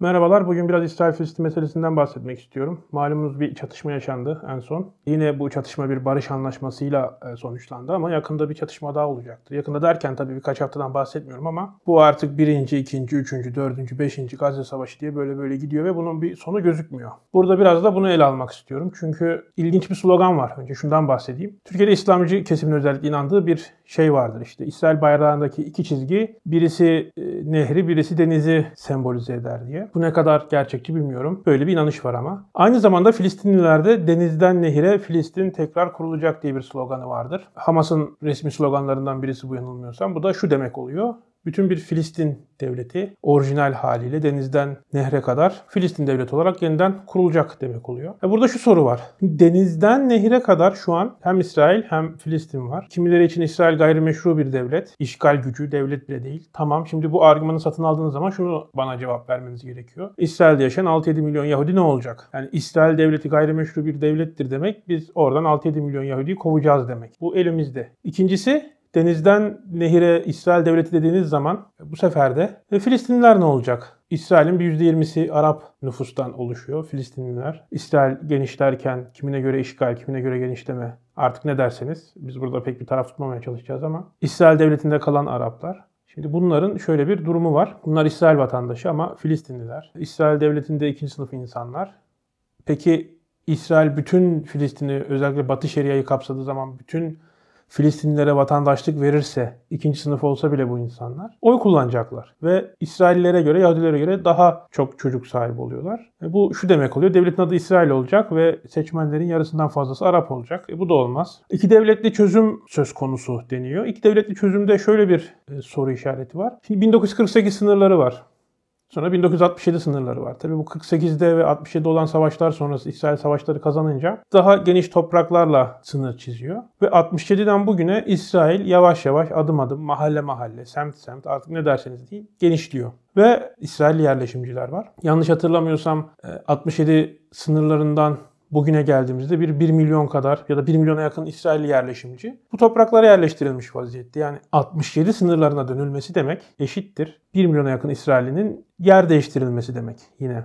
Merhaba. Merhabalar, bugün biraz İsrail-Filistin meselesinden bahsetmek istiyorum. Malumunuz bir çatışma yaşandı en son. Yine bu çatışma bir barış anlaşmasıyla e, sonuçlandı ama yakında bir çatışma daha olacaktır. Yakında derken tabii birkaç haftadan bahsetmiyorum ama bu artık birinci, ikinci, üçüncü, dördüncü, beşinci Gazze Savaşı diye böyle böyle gidiyor ve bunun bir sonu gözükmüyor. Burada biraz da bunu ele almak istiyorum. Çünkü ilginç bir slogan var. Önce şundan bahsedeyim. Türkiye'de İslamcı kesimin özellikle inandığı bir şey vardır işte. İsrail bayrağındaki iki çizgi birisi e, nehri, birisi denizi sembolize eder diye. Bu ne kadar gerçekçi bilmiyorum. Böyle bir inanış var ama. Aynı zamanda Filistinlilerde denizden nehire Filistin tekrar kurulacak diye bir sloganı vardır. Hamas'ın resmi sloganlarından birisi bu yanılmıyorsam. Bu da şu demek oluyor bütün bir Filistin devleti orijinal haliyle denizden nehre kadar Filistin devleti olarak yeniden kurulacak demek oluyor. E burada şu soru var. Denizden nehre kadar şu an hem İsrail hem Filistin var. Kimileri için İsrail gayrimeşru bir devlet. işgal gücü devlet bile değil. Tamam şimdi bu argümanı satın aldığınız zaman şunu bana cevap vermeniz gerekiyor. İsrail'de yaşayan 6-7 milyon Yahudi ne olacak? Yani İsrail devleti gayrimeşru bir devlettir demek biz oradan 6-7 milyon Yahudi'yi kovacağız demek. Bu elimizde. İkincisi denizden nehire İsrail devleti dediğiniz zaman bu sefer de e, Filistinliler ne olacak? İsrail'in bir %20'si Arap nüfustan oluşuyor. Filistinliler. İsrail genişlerken kimine göre işgal, kimine göre genişleme artık ne derseniz. Biz burada pek bir taraf tutmamaya çalışacağız ama İsrail devletinde kalan Araplar. Şimdi bunların şöyle bir durumu var. Bunlar İsrail vatandaşı ama Filistinliler. İsrail devletinde ikinci sınıf insanlar. Peki İsrail bütün Filistin'i özellikle Batı Şeria'yı kapsadığı zaman bütün Filistinlilere vatandaşlık verirse, ikinci sınıf olsa bile bu insanlar oy kullanacaklar. Ve İsraillilere göre, Yahudilere göre daha çok çocuk sahibi oluyorlar. E bu şu demek oluyor, devletin adı İsrail olacak ve seçmenlerin yarısından fazlası Arap olacak. E bu da olmaz. İki devletli çözüm söz konusu deniyor. İki devletli çözümde şöyle bir e, soru işareti var. Şimdi 1948 sınırları var. Sonra 1967 sınırları var. Tabii bu 48'de ve 67'de olan savaşlar sonrası İsrail savaşları kazanınca daha geniş topraklarla sınır çiziyor. Ve 67'den bugüne İsrail yavaş yavaş adım adım mahalle mahalle, semt semt artık ne derseniz deyin genişliyor. Ve İsrail yerleşimciler var. Yanlış hatırlamıyorsam 67 e, sınırlarından bugüne geldiğimizde bir 1 milyon kadar ya da 1 milyona yakın İsrail yerleşimci bu topraklara yerleştirilmiş vaziyette. Yani 67 sınırlarına dönülmesi demek eşittir 1 milyona yakın İsrail'inin yer değiştirilmesi demek yine.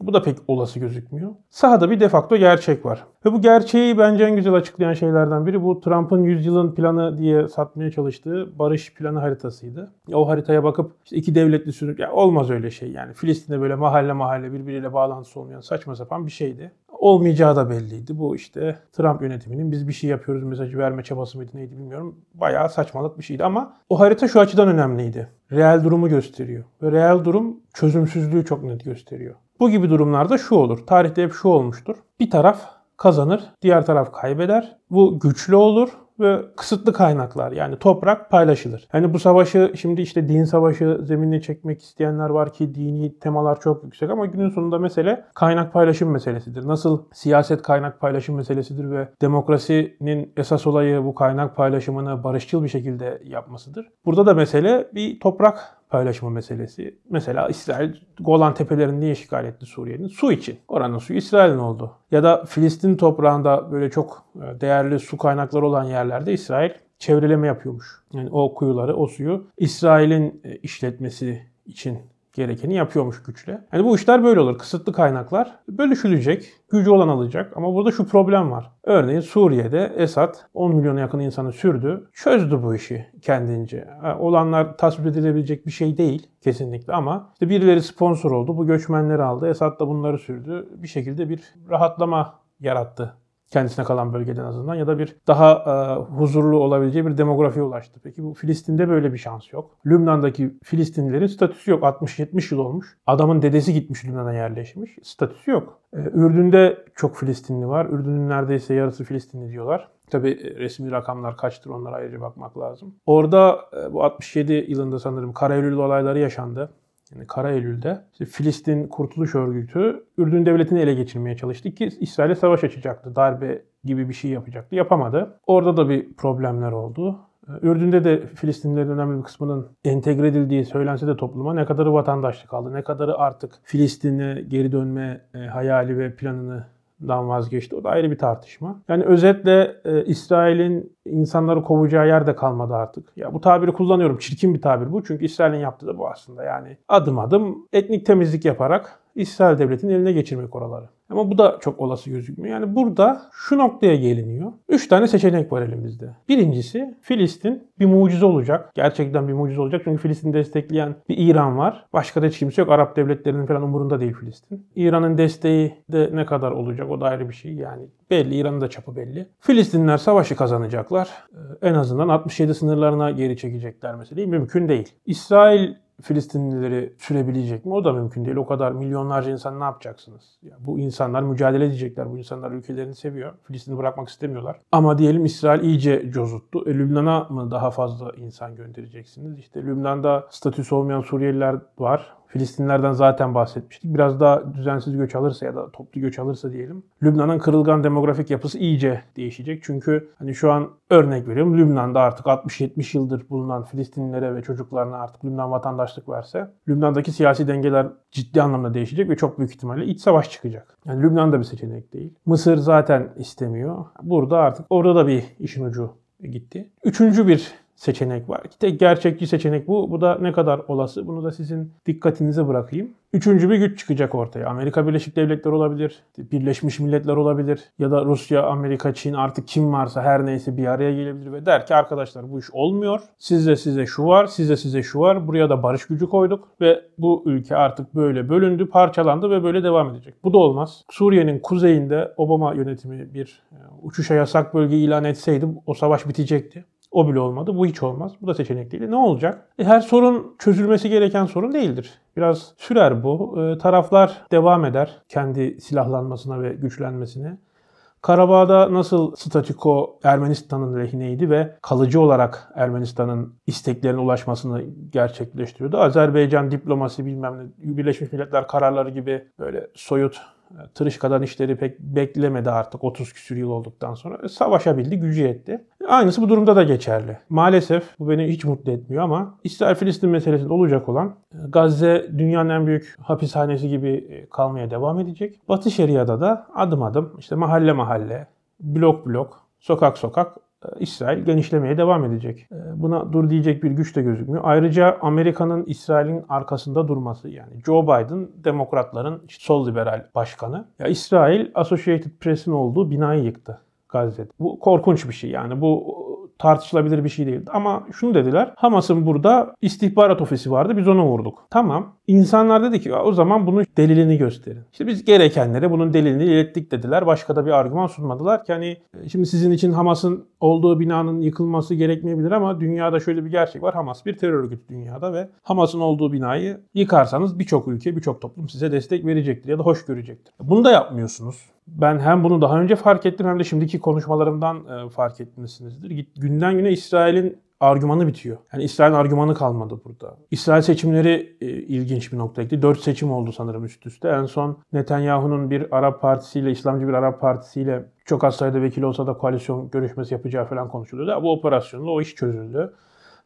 Bu da pek olası gözükmüyor. Sahada bir defakto gerçek var. Ve bu gerçeği bence en güzel açıklayan şeylerden biri bu Trump'ın 100 yılın planı diye satmaya çalıştığı barış planı haritasıydı. O haritaya bakıp işte iki devletli sürü ya olmaz öyle şey yani. Filistin'de böyle mahalle mahalle birbiriyle bağlantısı olmayan saçma sapan bir şeydi. Olmayacağı da belliydi. Bu işte Trump yönetiminin biz bir şey yapıyoruz mesajı verme çabası mıydı neydi bilmiyorum. Bayağı saçmalık bir şeydi ama o harita şu açıdan önemliydi. Reel durumu gösteriyor. Ve reel durum çözümsüzlüğü çok net gösteriyor. Bu gibi durumlarda şu olur. Tarihte hep şu olmuştur. Bir taraf kazanır, diğer taraf kaybeder. Bu güçlü olur ve kısıtlı kaynaklar yani toprak paylaşılır. Hani bu savaşı şimdi işte din savaşı zeminine çekmek isteyenler var ki dini temalar çok yüksek ama günün sonunda mesele kaynak paylaşım meselesidir. Nasıl siyaset kaynak paylaşım meselesidir ve demokrasinin esas olayı bu kaynak paylaşımını barışçıl bir şekilde yapmasıdır. Burada da mesele bir toprak paylaşımı meselesi. Mesela İsrail Golan Tepelerini niye işgal etti Suriye'nin? Su için. Oranın suyu İsrail'in oldu. Ya da Filistin toprağında böyle çok e, değerli su kaynakları olan yerlerde İsrail çevreleme yapıyormuş. Yani o kuyuları, o suyu İsrail'in e, işletmesi için gerekeni yapıyormuş güçle. Yani bu işler böyle olur. Kısıtlı kaynaklar bölüşülecek, gücü olan alacak ama burada şu problem var. Örneğin Suriye'de Esad 10 milyona yakın insanı sürdü, çözdü bu işi kendince. Olanlar tasvip edilebilecek bir şey değil kesinlikle ama işte birileri sponsor oldu, bu göçmenleri aldı, Esad da bunları sürdü. Bir şekilde bir rahatlama yarattı kendisine kalan bölgeden azından ya da bir daha e, huzurlu olabileceği bir demografiye ulaştı. Peki bu Filistin'de böyle bir şans yok. Lübnan'daki Filistinlilerin statüsü yok. 60-70 yıl olmuş. Adamın dedesi gitmiş Lübnan'a yerleşmiş. Statüsü yok. E, Ürdün'de çok Filistinli var. Ürdün'ün neredeyse yarısı Filistinli diyorlar. Tabi e, resmi rakamlar kaçtır onlara ayrıca bakmak lazım. Orada e, bu 67 yılında sanırım Kara Eylül olayları yaşandı yani Kara Eylül'de işte Filistin Kurtuluş Örgütü Ürdün devletini ele geçirmeye çalıştı ki İsrail'e savaş açacaktı. Darbe gibi bir şey yapacaktı. Yapamadı. Orada da bir problemler oldu. Ürdün'de de Filistinlilerin önemli bir kısmının entegre edildiği söylense de topluma ne kadarı vatandaşlık aldı, ne kadarı artık Filistin'e geri dönme e, hayali ve planını dan vazgeçti. O da ayrı bir tartışma. Yani özetle e, İsrail'in insanları kovacağı yerde kalmadı artık. Ya bu tabiri kullanıyorum. Çirkin bir tabir bu. Çünkü İsrail'in yaptığı da bu aslında. Yani adım adım etnik temizlik yaparak İsrail devletinin eline geçirmek oraları. Ama bu da çok olası gözükmüyor. Yani burada şu noktaya geliniyor. Üç tane seçenek var elimizde. Birincisi Filistin bir mucize olacak. Gerçekten bir mucize olacak. Çünkü Filistin'i destekleyen bir İran var. Başka da hiç kimse yok. Arap devletlerinin falan umurunda değil Filistin. İran'ın desteği de ne kadar olacak o da ayrı bir şey. Yani belli. İran'ın da çapı belli. Filistinler savaşı kazanacaklar. Ee, en azından 67 sınırlarına geri çekecekler mesela. Mümkün değil. İsrail Filistinlileri sürebilecek mi? O da mümkün değil. O kadar milyonlarca insan ne yapacaksınız? Ya bu insanlar mücadele edecekler. Bu insanlar ülkelerini seviyor. Filistin'i bırakmak istemiyorlar. Ama diyelim İsrail iyice cozuttu. E, Lübnan'a mı daha fazla insan göndereceksiniz? İşte Lübnan'da statüsü olmayan Suriyeliler var. Filistinlerden zaten bahsetmiştik. Biraz daha düzensiz göç alırsa ya da toplu göç alırsa diyelim. Lübnan'ın kırılgan demografik yapısı iyice değişecek. Çünkü hani şu an örnek veriyorum Lübnan'da artık 60-70 yıldır bulunan Filistinlilere ve çocuklarına artık Lübnan vatandaşlık verse Lübnan'daki siyasi dengeler ciddi anlamda değişecek ve çok büyük ihtimalle iç savaş çıkacak. Yani Lübnan da bir seçenek değil. Mısır zaten istemiyor. Burada artık orada da bir işin ucu gitti. Üçüncü bir seçenek var. Tek gerçekçi seçenek bu. Bu da ne kadar olası? Bunu da sizin dikkatinize bırakayım. Üçüncü bir güç çıkacak ortaya. Amerika Birleşik Devletleri olabilir, Birleşmiş Milletler olabilir ya da Rusya, Amerika, Çin artık kim varsa her neyse bir araya gelebilir ve der ki arkadaşlar bu iş olmuyor. Sizde size şu var, sizde size şu var. Buraya da barış gücü koyduk ve bu ülke artık böyle bölündü, parçalandı ve böyle devam edecek. Bu da olmaz. Suriye'nin kuzeyinde Obama yönetimi bir e, uçuşa yasak bölge ilan etseydi o savaş bitecekti. O bile olmadı. Bu hiç olmaz. Bu da seçenek değil. Ne olacak? E, her sorun çözülmesi gereken sorun değildir. Biraz sürer bu. E, taraflar devam eder kendi silahlanmasına ve güçlenmesine. Karabağ'da nasıl statiko Ermenistan'ın lehineydi ve kalıcı olarak Ermenistan'ın isteklerine ulaşmasını gerçekleştiriyordu. Azerbaycan diplomasi bilmem ne Birleşmiş Milletler kararları gibi böyle soyut Tırışka'dan işleri pek beklemedi artık 30 küsür yıl olduktan sonra. E, savaşabildi, gücü yetti. Aynısı bu durumda da geçerli. Maalesef bu beni hiç mutlu etmiyor ama İsrail-Filistin meselesinde olacak olan e, Gazze dünyanın en büyük hapishanesi gibi e, kalmaya devam edecek. Batı Şeria'da da adım adım işte mahalle mahalle, blok blok, sokak sokak İsrail genişlemeye devam edecek. Ee, buna dur diyecek bir güç de gözükmüyor. Ayrıca Amerika'nın İsrail'in arkasında durması yani Joe Biden demokratların sol liberal başkanı. Ya İsrail Associated Press'in olduğu binayı yıktı Gazze'de. Bu korkunç bir şey yani bu tartışılabilir bir şey değildi. Ama şunu dediler. Hamas'ın burada istihbarat ofisi vardı. Biz onu vurduk. Tamam. İnsanlar dedi ki o zaman bunun delilini gösterin. İşte biz gerekenlere bunun delilini ilettik dediler. Başka da bir argüman sunmadılar ki hani e, şimdi sizin için Hamas'ın olduğu binanın yıkılması gerekmeyebilir ama dünyada şöyle bir gerçek var. Hamas bir terör örgütü dünyada ve Hamas'ın olduğu binayı yıkarsanız birçok ülke, birçok toplum size destek verecektir ya da hoş görecektir. Bunu da yapmıyorsunuz. Ben hem bunu daha önce fark ettim hem de şimdiki konuşmalarımdan e, fark etmişsinizdir. Günden güne İsrail'in argümanı bitiyor. Yani İsrail'in argümanı kalmadı burada. İsrail seçimleri e, ilginç bir noktaydı. Dört seçim oldu sanırım üst üste. En son Netanyahu'nun bir Arap partisiyle, İslamcı bir Arap partisiyle çok az sayıda vekil olsa da koalisyon görüşmesi yapacağı falan konuşuluyordu. Bu operasyonla o iş çözüldü.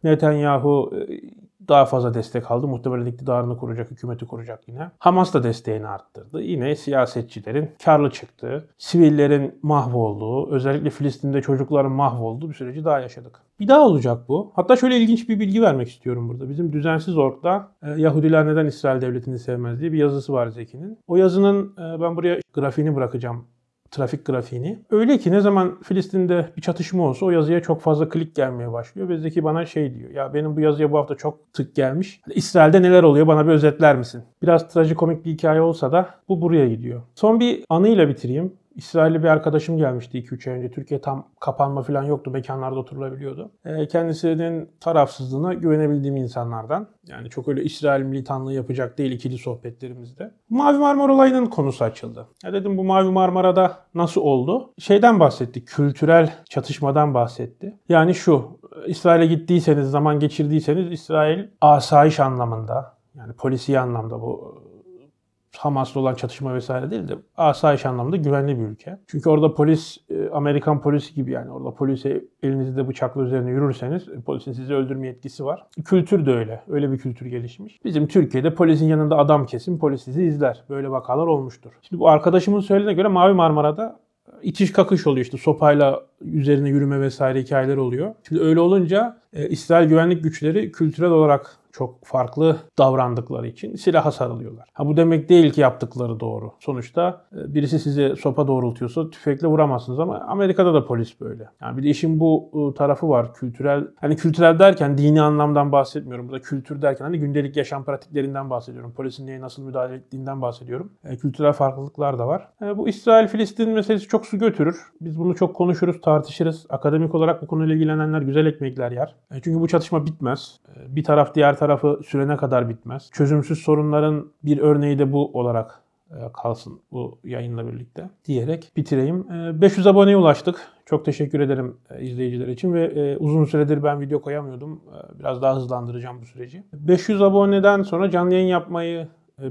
Netanyahu e, daha fazla destek aldı. Muhtemelen iktidarını kuracak, hükümeti kuracak yine. Hamas da desteğini arttırdı. Yine siyasetçilerin karlı çıktığı, sivillerin mahvolduğu, özellikle Filistin'de çocukların mahvolduğu bir süreci daha yaşadık. Bir daha olacak bu. Hatta şöyle ilginç bir bilgi vermek istiyorum burada. Bizim Düzensiz Ork'ta e, Yahudiler neden İsrail devletini sevmez diye bir yazısı var Zeki'nin. O yazının e, ben buraya grafiğini bırakacağım trafik grafiğini. Öyle ki ne zaman Filistin'de bir çatışma olsa o yazıya çok fazla klik gelmeye başlıyor. Ve Zeki bana şey diyor. Ya benim bu yazıya bu hafta çok tık gelmiş. İsrail'de neler oluyor bana bir özetler misin? Biraz trajikomik bir hikaye olsa da bu buraya gidiyor. Son bir anıyla bitireyim. İsrailli bir arkadaşım gelmişti 2-3 ay önce. Türkiye tam kapanma falan yoktu. Mekanlarda oturulabiliyordu. E, kendisinin tarafsızlığına güvenebildiğim insanlardan. Yani çok öyle İsrail militanlığı yapacak değil ikili sohbetlerimizde. Mavi Marmara olayının konusu açıldı. Ya dedim bu Mavi Marmara'da nasıl oldu? Şeyden bahsetti. Kültürel çatışmadan bahsetti. Yani şu İsrail'e gittiyseniz, zaman geçirdiyseniz İsrail asayiş anlamında yani polisi anlamda bu Hamas'la olan çatışma vesaire değil de asayiş anlamda güvenli bir ülke. Çünkü orada polis e, Amerikan polisi gibi yani orada polise elinizde bıçakla üzerine yürürseniz e, polisin sizi öldürme yetkisi var. Kültür de öyle. Öyle bir kültür gelişmiş. Bizim Türkiye'de polisin yanında adam kesin polis sizi izler. Böyle vakalar olmuştur. Şimdi bu arkadaşımın söylediğine göre Mavi Marmara'da itiş kakış oluyor işte sopayla üzerine yürüme vesaire hikayeler oluyor. Şimdi öyle olunca e, İsrail güvenlik güçleri kültürel olarak çok farklı davrandıkları için silaha sarılıyorlar. Ha bu demek değil ki yaptıkları doğru. Sonuçta e, birisi size sopa doğrultuyorsa tüfekle vuramazsınız ama Amerika'da da polis böyle. Yani bir de işin bu e, tarafı var. Kültürel hani kültürel derken dini anlamdan bahsetmiyorum. Burada kültür derken hani gündelik yaşam pratiklerinden bahsediyorum. Polisin neye nasıl müdahale ettiğinden bahsediyorum. E, kültürel farklılıklar da var. E, bu İsrail-Filistin meselesi çok su götürür. Biz bunu çok konuşuruz, tartışırız. Akademik olarak bu konuyla ilgilenenler güzel ekmekler yer. E, çünkü bu çatışma bitmez. E, bir taraf diğer tarafı sürene kadar bitmez. Çözümsüz sorunların bir örneği de bu olarak e, kalsın bu yayınla birlikte diyerek bitireyim. E, 500 aboneye ulaştık. Çok teşekkür ederim izleyiciler için ve uzun süredir ben video koyamıyordum. Biraz daha hızlandıracağım bu süreci. 500 aboneden sonra canlı yayın yapmayı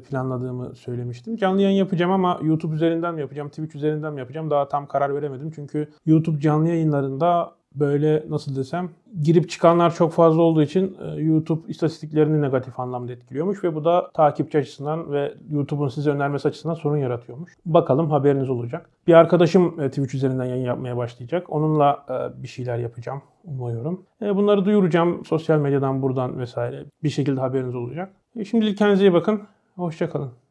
planladığımı söylemiştim. Canlı yayın yapacağım ama YouTube üzerinden mi yapacağım, Twitch üzerinden mi yapacağım daha tam karar veremedim. Çünkü YouTube canlı yayınlarında böyle nasıl desem girip çıkanlar çok fazla olduğu için e, YouTube istatistiklerini negatif anlamda etkiliyormuş ve bu da takipçi açısından ve YouTube'un size önermesi açısından sorun yaratıyormuş. Bakalım haberiniz olacak. Bir arkadaşım e, Twitch üzerinden yayın yapmaya başlayacak. Onunla e, bir şeyler yapacağım umuyorum. Bunları duyuracağım sosyal medyadan buradan vesaire. Bir şekilde haberiniz olacak. Şimdilik kendinize iyi bakın. Hoşçakalın.